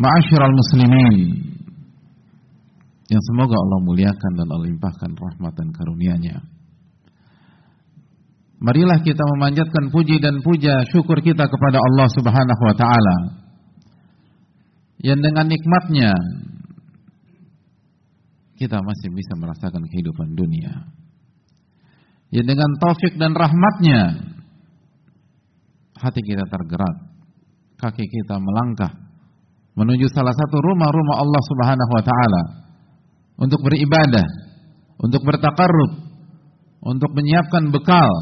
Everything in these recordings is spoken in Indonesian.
Ma'asyiral muslimin yang semoga Allah muliakan dan Allah limpahkan rahmat dan karunia-Nya. Marilah kita memanjatkan puji dan puja syukur kita kepada Allah Subhanahu wa taala. Yang dengan nikmatnya kita masih bisa merasakan kehidupan dunia. Yang dengan taufik dan rahmatnya hati kita tergerak, kaki kita melangkah menuju salah satu rumah-rumah Allah Subhanahu wa taala untuk beribadah, untuk bertakarrub, untuk menyiapkan bekal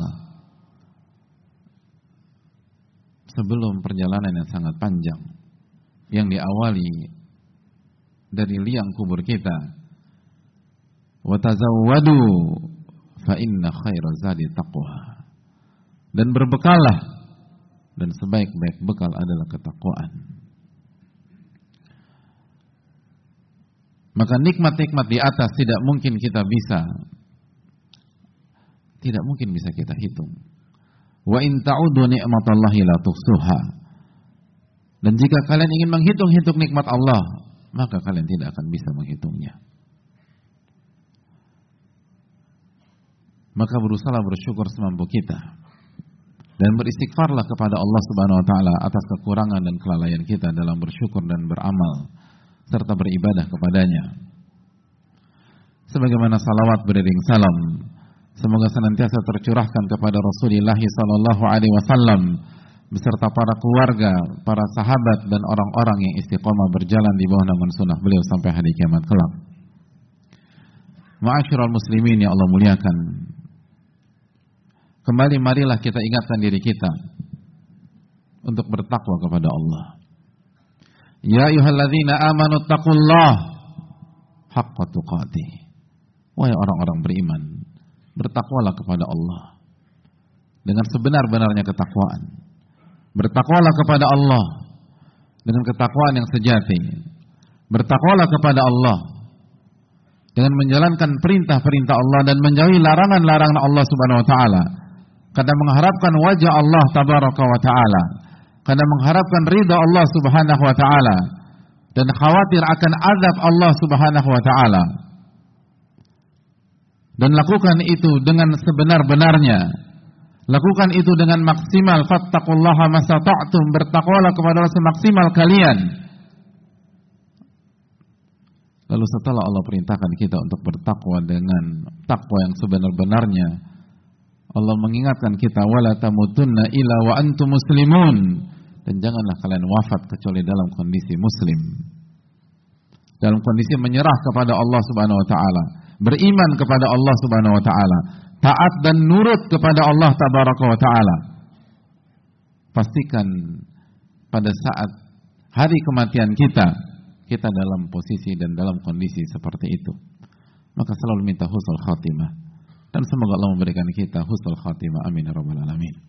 sebelum perjalanan yang sangat panjang yang diawali dari liang kubur kita. Wa tazawwadu fa inna khaira zadi taqwa. Dan berbekallah dan sebaik-baik bekal adalah ketakwaan. Maka nikmat-nikmat di atas tidak mungkin kita bisa tidak mungkin bisa kita hitung. Wa in ta'udu ni'matallahi la tuhsuha. Dan jika kalian ingin menghitung-hitung nikmat Allah, maka kalian tidak akan bisa menghitungnya. Maka berusaha bersyukur semampu kita dan beristighfarlah kepada Allah Subhanahu wa taala atas kekurangan dan kelalaian kita dalam bersyukur dan beramal serta beribadah kepadanya. Sebagaimana salawat beriring salam, semoga senantiasa tercurahkan kepada Rasulullah sallallahu alaihi wasallam beserta para keluarga, para sahabat dan orang-orang yang istiqomah berjalan di bawah naungan sunnah beliau sampai hari kiamat kelak. Ma'asyiral muslimin yang Allah muliakan. Kembali marilah kita ingatkan diri kita untuk bertakwa kepada Allah. Ya ayyuhalladzina amanu taqullah haqqa tuqatih. Wahai orang-orang beriman, bertakwalah kepada Allah dengan sebenar-benarnya ketakwaan. Bertakwalah kepada Allah dengan ketakwaan yang sejati. Bertakwalah kepada Allah dengan menjalankan perintah-perintah Allah dan menjauhi larangan-larangan Allah Subhanahu wa taala. Karena mengharapkan wajah Allah tabaraka wa taala karena mengharapkan ridha Allah Subhanahu wa taala dan khawatir akan azab Allah Subhanahu wa taala. Dan lakukan itu dengan sebenar-benarnya. Lakukan itu dengan maksimal fattaqullaha masata'tum bertakwalah kepada Allah semaksimal kalian. Lalu setelah Allah perintahkan kita untuk bertakwa dengan takwa yang sebenar-benarnya, Allah mengingatkan kita wala tamutunna muslimun dan janganlah kalian wafat kecuali dalam kondisi muslim. Dalam kondisi menyerah kepada Allah Subhanahu wa taala, beriman kepada Allah Subhanahu wa taala, taat dan nurut kepada Allah tabaraka wa taala. Pastikan pada saat hari kematian kita, kita dalam posisi dan dalam kondisi seperti itu. Maka selalu minta husnul khatimah. Dan semoga Allah memberikan kita husnul khatimah. Amin ya rabbal alamin.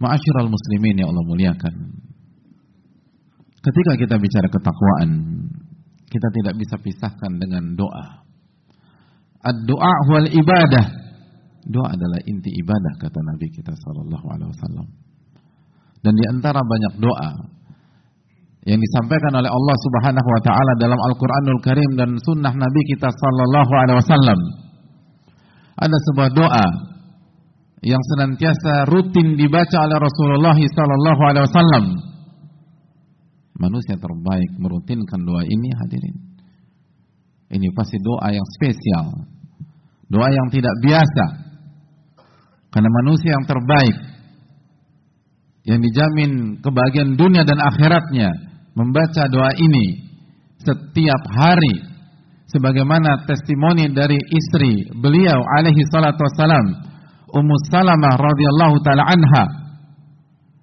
Ma'asyiral muslimin yang Allah muliakan. Ketika kita bicara ketakwaan, kita tidak bisa pisahkan dengan doa. Ad-doa wal ibadah. Doa adalah inti ibadah kata Nabi kita sallallahu alaihi wasallam. Dan di antara banyak doa yang disampaikan oleh Allah Subhanahu wa taala dalam Al-Qur'anul Karim dan sunnah Nabi kita sallallahu alaihi wasallam ada sebuah doa yang senantiasa rutin dibaca oleh Rasulullah sallallahu alaihi wasallam. Manusia terbaik merutinkan doa ini hadirin. Ini pasti doa yang spesial. Doa yang tidak biasa. Karena manusia yang terbaik yang dijamin kebahagiaan dunia dan akhiratnya membaca doa ini setiap hari sebagaimana testimoni dari istri beliau alaihi salatu Ummu Salamah radhiyallahu taala anha.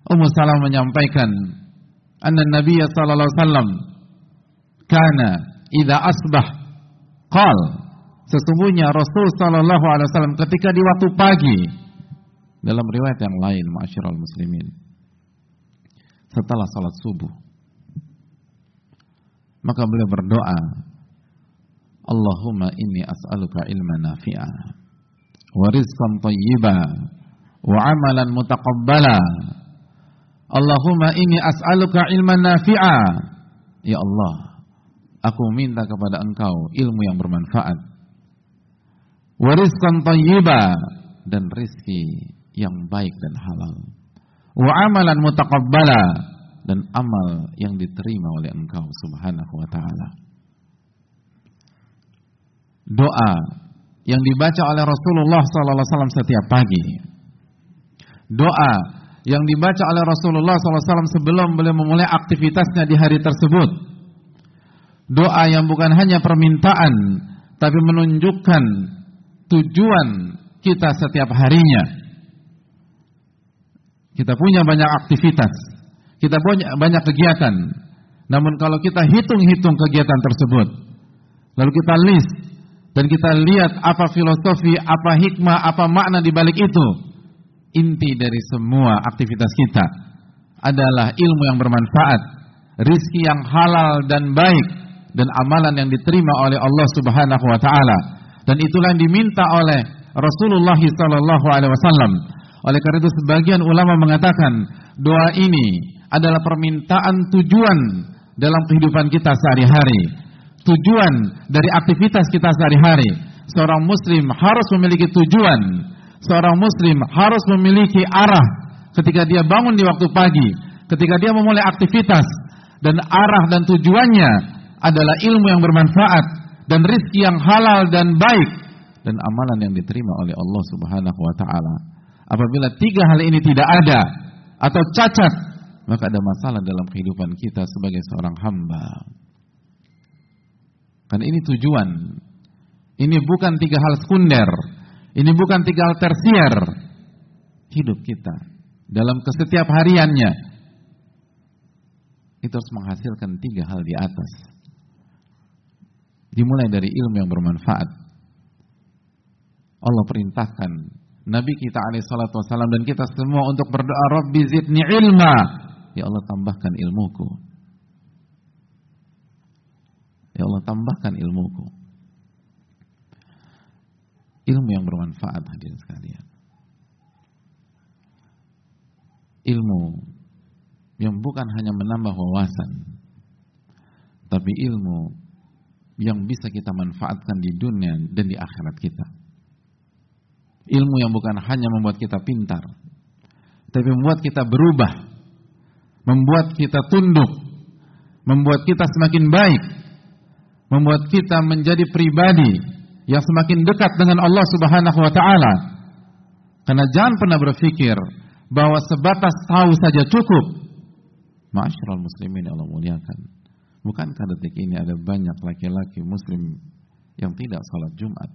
Ummu Salamah menyampaikan anna Nabi sallallahu alaihi wasallam kana idza asbah. Qal sesungguhnya Rasul sallallahu alaihi wasallam ketika di waktu pagi dalam riwayat yang lain ma'asyiral muslimin setelah salat subuh. Maka beliau berdoa Allahumma inni as'aluka ilman nafi'a wa rizqan thayyiba wa amalan mutaqabbala Allahumma inni as'aluka ilman nafi'a. Ya Allah aku minta kepada engkau ilmu yang bermanfaat. Wa rizqan thayyiba dan rizki yang baik dan halal. Wa amalan mutaqabbala dan amal yang diterima oleh engkau subhanahu wa ta'ala. Doa yang dibaca oleh Rasulullah SAW setiap pagi. Doa yang dibaca oleh Rasulullah SAW sebelum beliau memulai aktivitasnya di hari tersebut. Doa yang bukan hanya permintaan, tapi menunjukkan tujuan kita setiap harinya. Kita punya banyak aktivitas kita punya banyak kegiatan. Namun kalau kita hitung-hitung kegiatan tersebut, lalu kita list dan kita lihat apa filosofi, apa hikmah, apa makna di balik itu, inti dari semua aktivitas kita adalah ilmu yang bermanfaat, rizki yang halal dan baik, dan amalan yang diterima oleh Allah Subhanahu wa taala. Dan itulah yang diminta oleh Rasulullah wasallam. Oleh karena itu sebagian ulama mengatakan doa ini adalah permintaan tujuan dalam kehidupan kita sehari-hari. Tujuan dari aktivitas kita sehari-hari. Seorang muslim harus memiliki tujuan. Seorang muslim harus memiliki arah ketika dia bangun di waktu pagi, ketika dia memulai aktivitas dan arah dan tujuannya adalah ilmu yang bermanfaat dan rizki yang halal dan baik dan amalan yang diterima oleh Allah Subhanahu wa taala. Apabila tiga hal ini tidak ada atau cacat maka ada masalah dalam kehidupan kita sebagai seorang hamba. Kan ini tujuan. Ini bukan tiga hal sekunder. Ini bukan tiga hal tersier. Hidup kita dalam kesetiap hariannya itu harus menghasilkan tiga hal di atas. Dimulai dari ilmu yang bermanfaat. Allah perintahkan Nabi kita alaihissalatu wassalam dan kita semua untuk berdoa Rabbi zidni ilma Ya Allah tambahkan ilmuku. Ya Allah tambahkan ilmuku. Ilmu yang bermanfaat hadirin sekalian. Ilmu yang bukan hanya menambah wawasan, tapi ilmu yang bisa kita manfaatkan di dunia dan di akhirat kita. Ilmu yang bukan hanya membuat kita pintar, tapi membuat kita berubah membuat kita tunduk, membuat kita semakin baik, membuat kita menjadi pribadi yang semakin dekat dengan Allah Subhanahu wa taala. Karena jangan pernah berpikir bahwa sebatas tahu saja cukup. Ma'asyiral muslimin Allah muliakan. Bukankah detik ini ada banyak laki-laki muslim yang tidak sholat Jumat?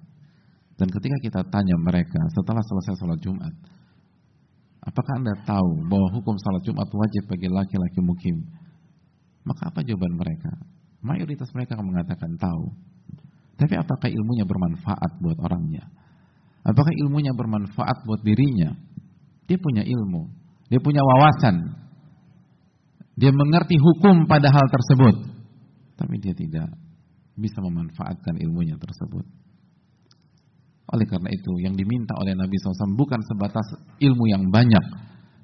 Dan ketika kita tanya mereka setelah selesai sholat Jumat, Apakah Anda tahu bahwa hukum salat Jumat wajib bagi laki-laki mukim? Maka apa jawaban mereka? Mayoritas mereka akan mengatakan tahu. Tapi apakah ilmunya bermanfaat buat orangnya? Apakah ilmunya bermanfaat buat dirinya? Dia punya ilmu, dia punya wawasan. Dia mengerti hukum pada hal tersebut. Tapi dia tidak bisa memanfaatkan ilmunya tersebut. Oleh karena itu yang diminta oleh Nabi SAW bukan sebatas ilmu yang banyak.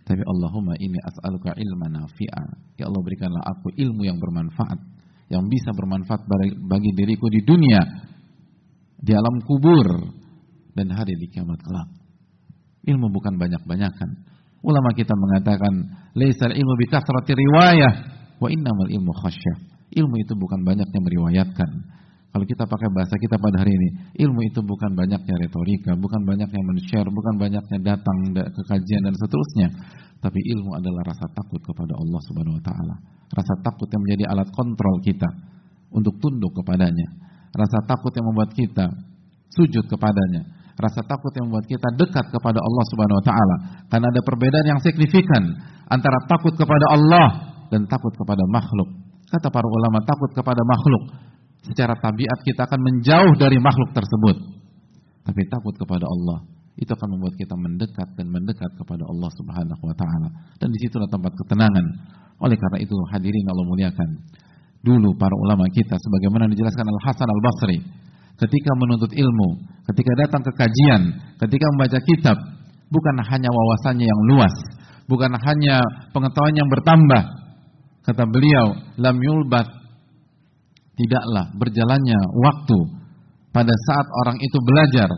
Tapi Allahumma ini as'aluka ilma nafi'a. Ya Allah berikanlah aku ilmu yang bermanfaat. Yang bisa bermanfaat bagi diriku di dunia. Di alam kubur. Dan hari di kiamat kelak. Ilmu bukan banyak-banyakan. Ulama kita mengatakan. Laisal ilmu bikasrati riwayah. Wa innamal ilmu khasyah. Ilmu itu bukan banyaknya meriwayatkan kalau kita pakai bahasa kita pada hari ini, ilmu itu bukan banyaknya retorika, bukan banyaknya men-share, bukan banyaknya datang ke kajian dan seterusnya. Tapi ilmu adalah rasa takut kepada Allah Subhanahu wa taala. Rasa takut yang menjadi alat kontrol kita untuk tunduk kepadanya. Rasa takut yang membuat kita sujud kepadanya. Rasa takut yang membuat kita dekat kepada Allah Subhanahu wa taala. Karena ada perbedaan yang signifikan antara takut kepada Allah dan takut kepada makhluk. Kata para ulama takut kepada makhluk. Secara tabiat kita akan menjauh dari makhluk tersebut. Tapi takut kepada Allah itu akan membuat kita mendekat dan mendekat kepada Allah Subhanahu wa taala. Dan di situlah tempat ketenangan. Oleh karena itu hadirin Allah muliakan. Dulu para ulama kita sebagaimana dijelaskan Al Hasan Al Basri ketika menuntut ilmu, ketika datang ke kajian, ketika membaca kitab, bukan hanya wawasannya yang luas, bukan hanya pengetahuan yang bertambah. Kata beliau, lam yulbat tidaklah berjalannya waktu pada saat orang itu belajar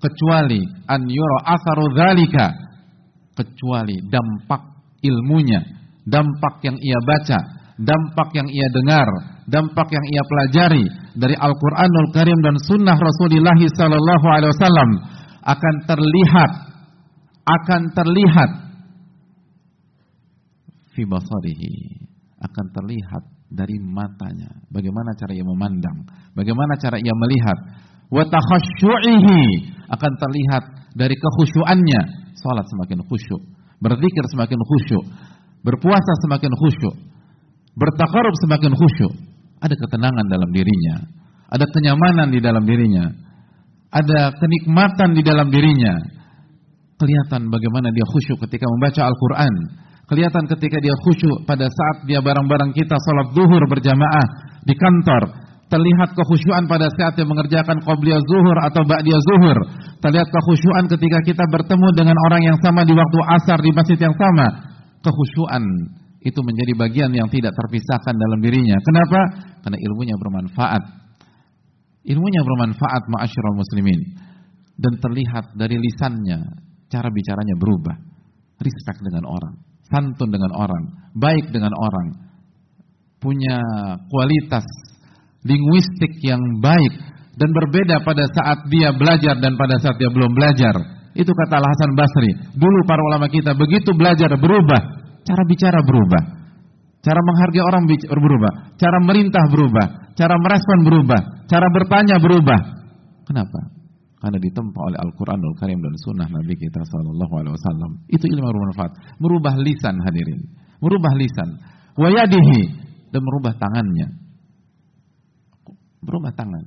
kecuali an yura atharu dzalika kecuali dampak ilmunya, dampak yang ia baca, dampak yang ia dengar, dampak yang ia pelajari dari Al-Qur'anul Karim dan sunnah Rasulullah sallallahu alaihi wasallam akan terlihat akan terlihat fi basarihi akan terlihat dari matanya. Bagaimana cara ia memandang bagaimana cara ia melihat. Wa akan terlihat dari kekhusyuannya. Salat semakin khusyuk berzikir semakin khusyuk berpuasa semakin khusyuk. Bertakarub semakin khusyuk. Ada ketenangan dalam dirinya. Ada kenyamanan di dalam dirinya. Ada kenikmatan di dalam dirinya. Kelihatan bagaimana dia khusyuk ketika membaca Al-Quran. Kelihatan ketika dia khusyuk pada saat dia barang-barang kita salat zuhur berjamaah di kantor. Terlihat kekhusyuan pada saat dia mengerjakan qobliyah zuhur atau ba'diyah zuhur. Terlihat kekhusyuan ketika kita bertemu dengan orang yang sama di waktu asar di masjid yang sama. Kekhusyuan itu menjadi bagian yang tidak terpisahkan dalam dirinya. Kenapa? Karena ilmunya bermanfaat. Ilmunya bermanfaat ma'asyiral muslimin. Dan terlihat dari lisannya, cara bicaranya berubah. Respect dengan orang, santun dengan orang, baik dengan orang, punya kualitas linguistik yang baik dan berbeda pada saat dia belajar dan pada saat dia belum belajar. Itu kata Al Hasan Basri. Dulu para ulama kita begitu belajar berubah, cara bicara berubah, cara menghargai orang berubah, cara merintah berubah, cara merespon berubah, cara bertanya berubah. Kenapa? Karena ditempa oleh Al-Quranul Karim dan Sunnah Nabi kita Sallallahu Alaihi Wasallam. Itu ilmu bermanfaat. Merubah lisan hadirin, merubah lisan, wayadihi dan merubah tangannya berubah tangan.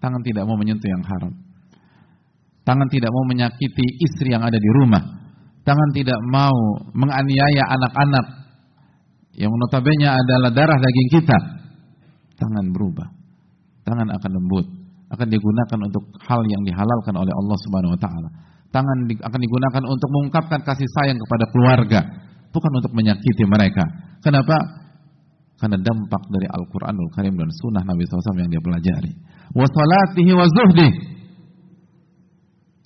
Tangan tidak mau menyentuh yang haram. Tangan tidak mau menyakiti istri yang ada di rumah. Tangan tidak mau menganiaya anak-anak yang notabene adalah darah daging kita. Tangan berubah. Tangan akan lembut, akan digunakan untuk hal yang dihalalkan oleh Allah Subhanahu wa taala. Tangan akan digunakan untuk mengungkapkan kasih sayang kepada keluarga, bukan untuk menyakiti mereka. Kenapa? karena dampak dari Al-Quranul Karim dan Sunnah Nabi SAW yang dia pelajari. Wasalatihi wa zuhdih.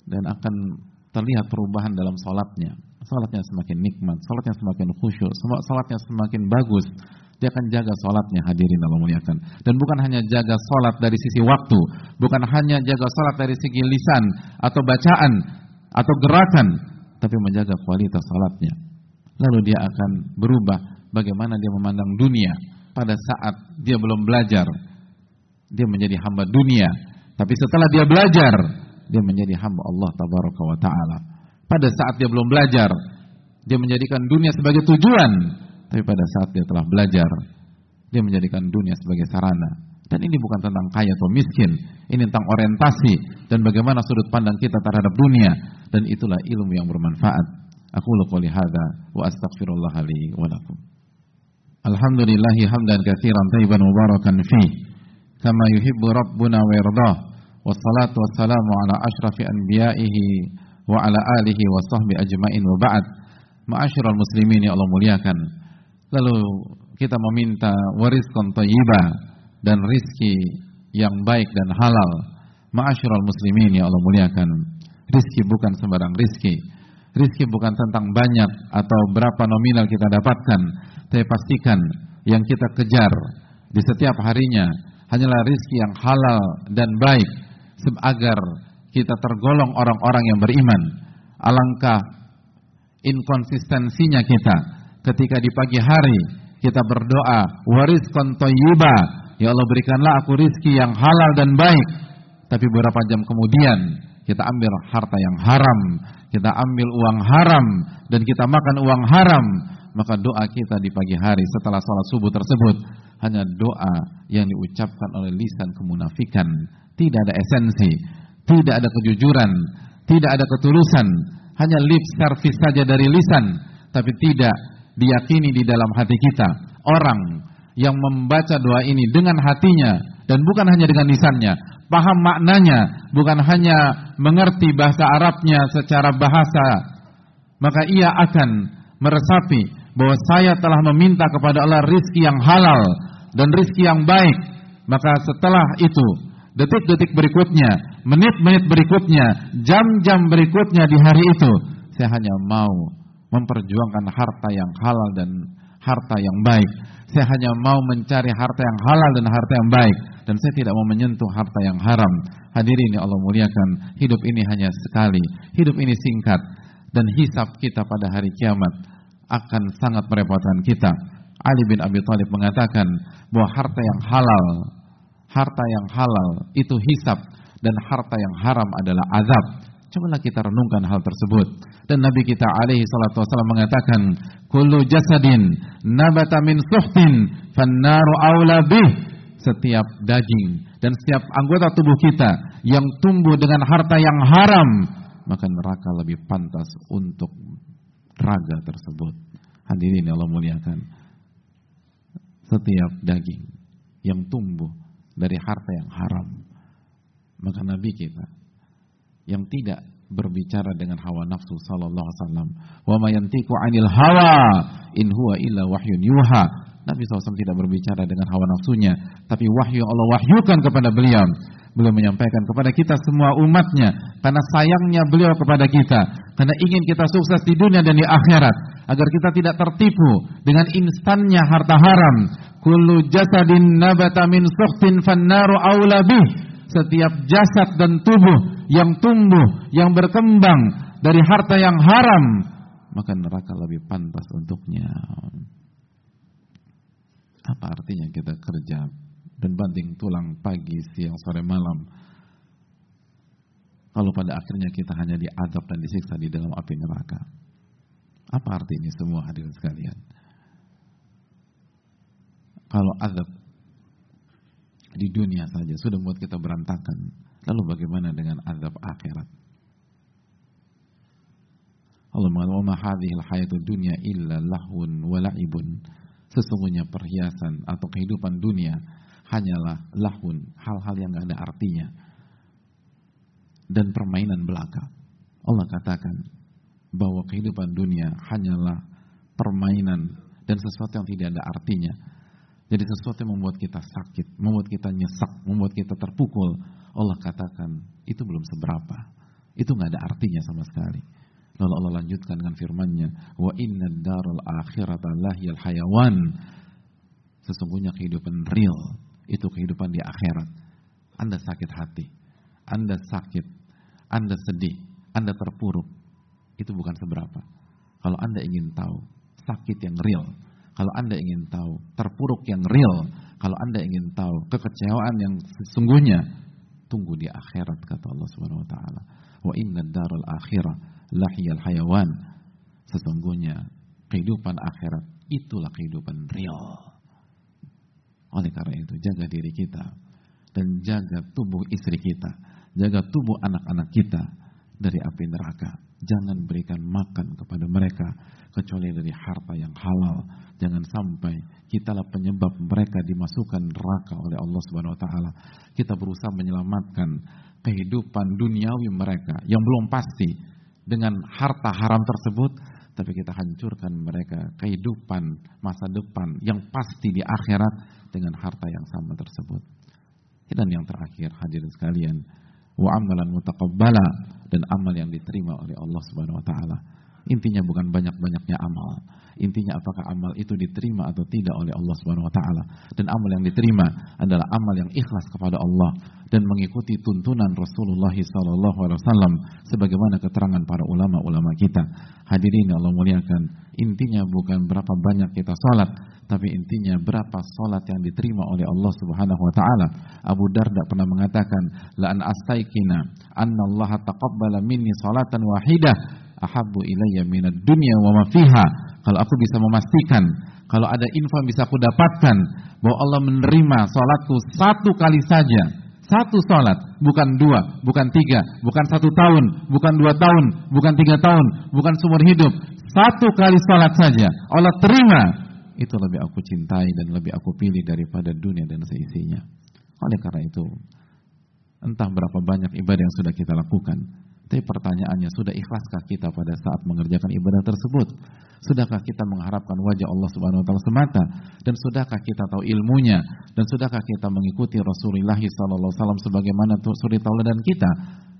Dan akan terlihat perubahan dalam salatnya. Salatnya semakin nikmat, salatnya semakin khusyuk, salatnya semakin bagus. Dia akan jaga salatnya hadirin Allah muliakan. Dan bukan hanya jaga salat dari sisi waktu, bukan hanya jaga salat dari segi lisan atau bacaan atau gerakan, tapi menjaga kualitas salatnya. Lalu dia akan berubah bagaimana dia memandang dunia pada saat dia belum belajar. Dia menjadi hamba dunia, tapi setelah dia belajar, dia menjadi hamba Allah tabaraka wa taala. Pada saat dia belum belajar, dia menjadikan dunia sebagai tujuan, tapi pada saat dia telah belajar, dia menjadikan dunia sebagai sarana. Dan ini bukan tentang kaya atau miskin, ini tentang orientasi dan bagaimana sudut pandang kita terhadap dunia dan itulah ilmu yang bermanfaat. Aku qouli hadza wa astaghfirullah li wa lakum. Alhamdulillahi hamdan katsiran tayyiban mubarakan fi kama yuhibbu rabbuna wa yardah wassalatu wassalamu ala ashrafi anbiya'ihi wa ala alihi wa sahbi ajmain wa ba'd. Ma'asyiral muslimin ya Allah muliakan. Lalu kita meminta warizqan thayyibah dan rizki yang baik dan halal. Ma'asyiral muslimin ya Allah muliakan. Rizki bukan sembarang rizki. Rizki bukan tentang banyak atau berapa nominal kita dapatkan. Saya pastikan yang kita kejar di setiap harinya hanyalah rizki yang halal dan baik agar kita tergolong orang-orang yang beriman. Alangkah inkonsistensinya kita. Ketika di pagi hari kita berdoa waris kontoyiba ya Allah berikanlah aku rizki yang halal dan baik. Tapi beberapa jam kemudian kita ambil harta yang haram kita ambil uang haram dan kita makan uang haram maka doa kita di pagi hari setelah sholat subuh tersebut hanya doa yang diucapkan oleh lisan kemunafikan, tidak ada esensi, tidak ada kejujuran, tidak ada ketulusan, hanya lip service saja dari lisan, tapi tidak diyakini di dalam hati kita. Orang yang membaca doa ini dengan hatinya dan bukan hanya dengan lisannya, paham maknanya, bukan hanya mengerti bahasa Arabnya secara bahasa, maka ia akan meresapi bahwa saya telah meminta kepada Allah rizki yang halal dan rizki yang baik. Maka setelah itu, detik-detik berikutnya, menit-menit berikutnya, jam-jam berikutnya di hari itu, saya hanya mau memperjuangkan harta yang halal dan harta yang baik. Saya hanya mau mencari harta yang halal dan harta yang baik. Dan saya tidak mau menyentuh harta yang haram. Hadirin yang Allah muliakan, hidup ini hanya sekali. Hidup ini singkat. Dan hisap kita pada hari kiamat akan sangat merepotkan kita. Ali bin Abi Thalib mengatakan bahwa harta yang halal, harta yang halal itu hisap dan harta yang haram adalah azab. Cobalah kita renungkan hal tersebut. Dan Nabi kita alaihi salatu wasallam mengatakan, "Kullu jasadin nabata min suhtin fannaru aula bih." Setiap daging dan setiap anggota tubuh kita yang tumbuh dengan harta yang haram, maka neraka lebih pantas untuk raga tersebut. Hadirin Allah muliakan. Setiap daging yang tumbuh dari harta yang haram, maka Nabi kita yang tidak berbicara dengan hawa nafsu sallallahu alaihi wasallam, wa ma yantiqu 'anil hawa in huwa illa wahyun yuha. Nabi SAW tidak berbicara dengan hawa nafsunya, tapi wahyu Allah wahyukan kepada beliau. Beliau menyampaikan kepada kita semua umatnya karena sayangnya beliau kepada kita, karena ingin kita sukses di dunia dan di akhirat, agar kita tidak tertipu dengan instannya harta haram. Kullu jasadin nabata min suhtin fannaru aula bih. Setiap jasad dan tubuh yang tumbuh, yang berkembang dari harta yang haram, maka neraka lebih pantas untuknya. Apa artinya kita kerja dan banting tulang pagi, siang, sore, malam. Kalau pada akhirnya kita hanya diadab dan disiksa di dalam api neraka. Apa arti ini semua hadirin sekalian? Kalau adab di dunia saja sudah membuat kita berantakan, lalu bagaimana dengan adab akhirat? Allah mengatakan, "Ma hadhil hayatud dunya illa lahun wa la'ibun." Sesungguhnya perhiasan atau kehidupan dunia hanyalah lahun, hal-hal yang tidak ada artinya. Dan permainan belaka. Allah katakan bahwa kehidupan dunia hanyalah permainan dan sesuatu yang tidak ada artinya. Jadi sesuatu yang membuat kita sakit, membuat kita nyesek, membuat kita terpukul. Allah katakan itu belum seberapa. Itu nggak ada artinya sama sekali. Lalu Allah lanjutkan dengan firman-Nya, "Wa inna daral akhirata lahiyal hayawan." Sesungguhnya kehidupan real itu kehidupan di akhirat. Anda sakit hati, Anda sakit, Anda sedih, Anda terpuruk, itu bukan seberapa. Kalau Anda ingin tahu sakit yang real, kalau Anda ingin tahu terpuruk yang real, kalau Anda ingin tahu kekecewaan yang sesungguhnya, tunggu di akhirat kata Allah Subhanahu wa taala. Wa inna daral akhirah lahiyal hayawan. Sesungguhnya kehidupan akhirat itulah kehidupan real. Oleh karena itu, jaga diri kita dan jaga tubuh istri kita, jaga tubuh anak-anak kita dari api neraka. Jangan berikan makan kepada mereka kecuali dari harta yang halal. Jangan sampai kitalah penyebab mereka dimasukkan neraka oleh Allah Subhanahu wa taala. Kita berusaha menyelamatkan kehidupan duniawi mereka yang belum pasti dengan harta haram tersebut tapi kita hancurkan mereka kehidupan masa depan yang pasti di akhirat dengan harta yang sama tersebut. Dan yang terakhir hadirin sekalian, wa amalan mutaqabbala dan amal yang diterima oleh Allah Subhanahu wa taala. Intinya bukan banyak-banyaknya amal. Intinya apakah amal itu diterima atau tidak oleh Allah Subhanahu wa taala. Dan amal yang diterima adalah amal yang ikhlas kepada Allah dan mengikuti tuntunan Rasulullah wasallam sebagaimana keterangan para ulama-ulama kita. Hadirin Allah muliakan, intinya bukan berapa banyak kita salat, tapi intinya berapa salat yang diterima oleh Allah Subhanahu wa taala. Abu Darda pernah mengatakan, "La an astaikina anna Allah taqabbala minni salatan wahidah ahabbu ilayya minad dunya wa ma fiha." kalau aku bisa memastikan, kalau ada info yang bisa aku dapatkan bahwa Allah menerima sholatku satu kali saja, satu sholat, bukan dua, bukan tiga, bukan satu tahun, bukan dua tahun, bukan tiga tahun, bukan seumur hidup, satu kali sholat saja, Allah terima, itu lebih aku cintai dan lebih aku pilih daripada dunia dan seisinya. Oleh karena itu, entah berapa banyak ibadah yang sudah kita lakukan, tapi pertanyaannya, sudah ikhlaskah kita pada saat mengerjakan ibadah tersebut? Sudahkah kita mengharapkan wajah Allah Subhanahu wa taala semata? Dan sudahkah kita tahu ilmunya? Dan sudahkah kita mengikuti Rasulullah wasallam sebagaimana suri tauladan kita?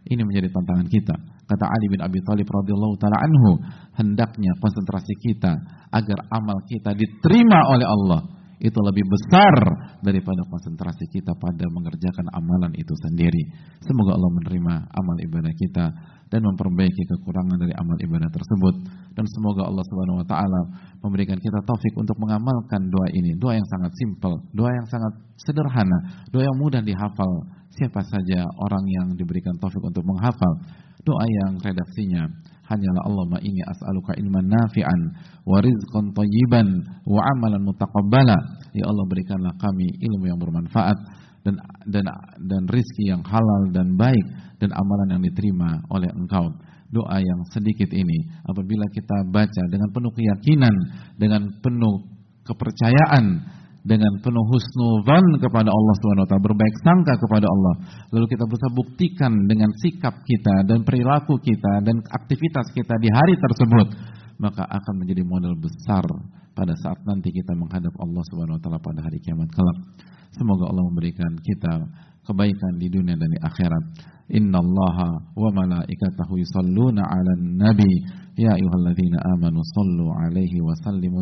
Ini menjadi tantangan kita. Kata Ali bin Abi Thalib radhiyallahu taala anhu, hendaknya konsentrasi kita agar amal kita diterima oleh Allah itu lebih besar daripada konsentrasi kita pada mengerjakan amalan itu sendiri. Semoga Allah menerima amal ibadah kita dan memperbaiki kekurangan dari amal ibadah tersebut dan semoga Allah Subhanahu wa taala memberikan kita taufik untuk mengamalkan doa ini. Doa yang sangat simpel, doa yang sangat sederhana, doa yang mudah dihafal siapa saja orang yang diberikan taufik untuk menghafal. Doa yang redaksinya hanyalah Allah ma ini as'aluka ilman nafi'an wa rizqan tayyiban wa amalan mutaqabbala ya Allah berikanlah kami ilmu yang bermanfaat dan dan dan rizki yang halal dan baik dan amalan yang diterima oleh engkau doa yang sedikit ini apabila kita baca dengan penuh keyakinan dengan penuh kepercayaan dengan penuh husnuzan kepada Allah Subhanahu wa taala, berbaik sangka kepada Allah. Lalu kita berusaha buktikan dengan sikap kita dan perilaku kita dan aktivitas kita di hari tersebut, maka akan menjadi modal besar pada saat nanti kita menghadap Allah Subhanahu wa taala pada hari kiamat kelak. Semoga Allah memberikan kita kebaikan di dunia dan di akhirat. Innallaha wa malaikatahu yusalluna 'alan nabi ya ayyuhalladzina amanu sallu 'alaihi wa sallimu.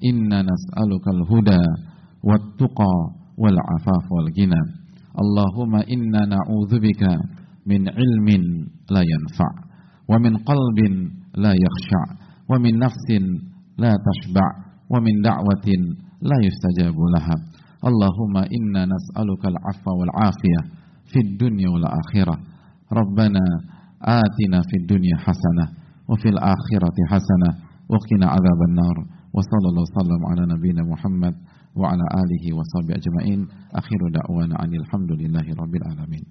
inna nas'alukal huda wattuqa wal afaf wal ghina Allahumma inna na'udzubika min ilmin la yanfa' wa min qalbin la yakhsha' wa min nafsin la tashba' wa min da'watin la yustajabu laha Allahumma inna nas'alukal afwa wal afiyah fid dunya wal akhirah Rabbana atina fid dunya hasanah wa fil akhirati hasanah wa qina adzaban nar وصلى الله وسلم على نبينا محمد وعلى آله وصحبه أجمعين. أخير دعوانا عن الحمد لله رب العالمين.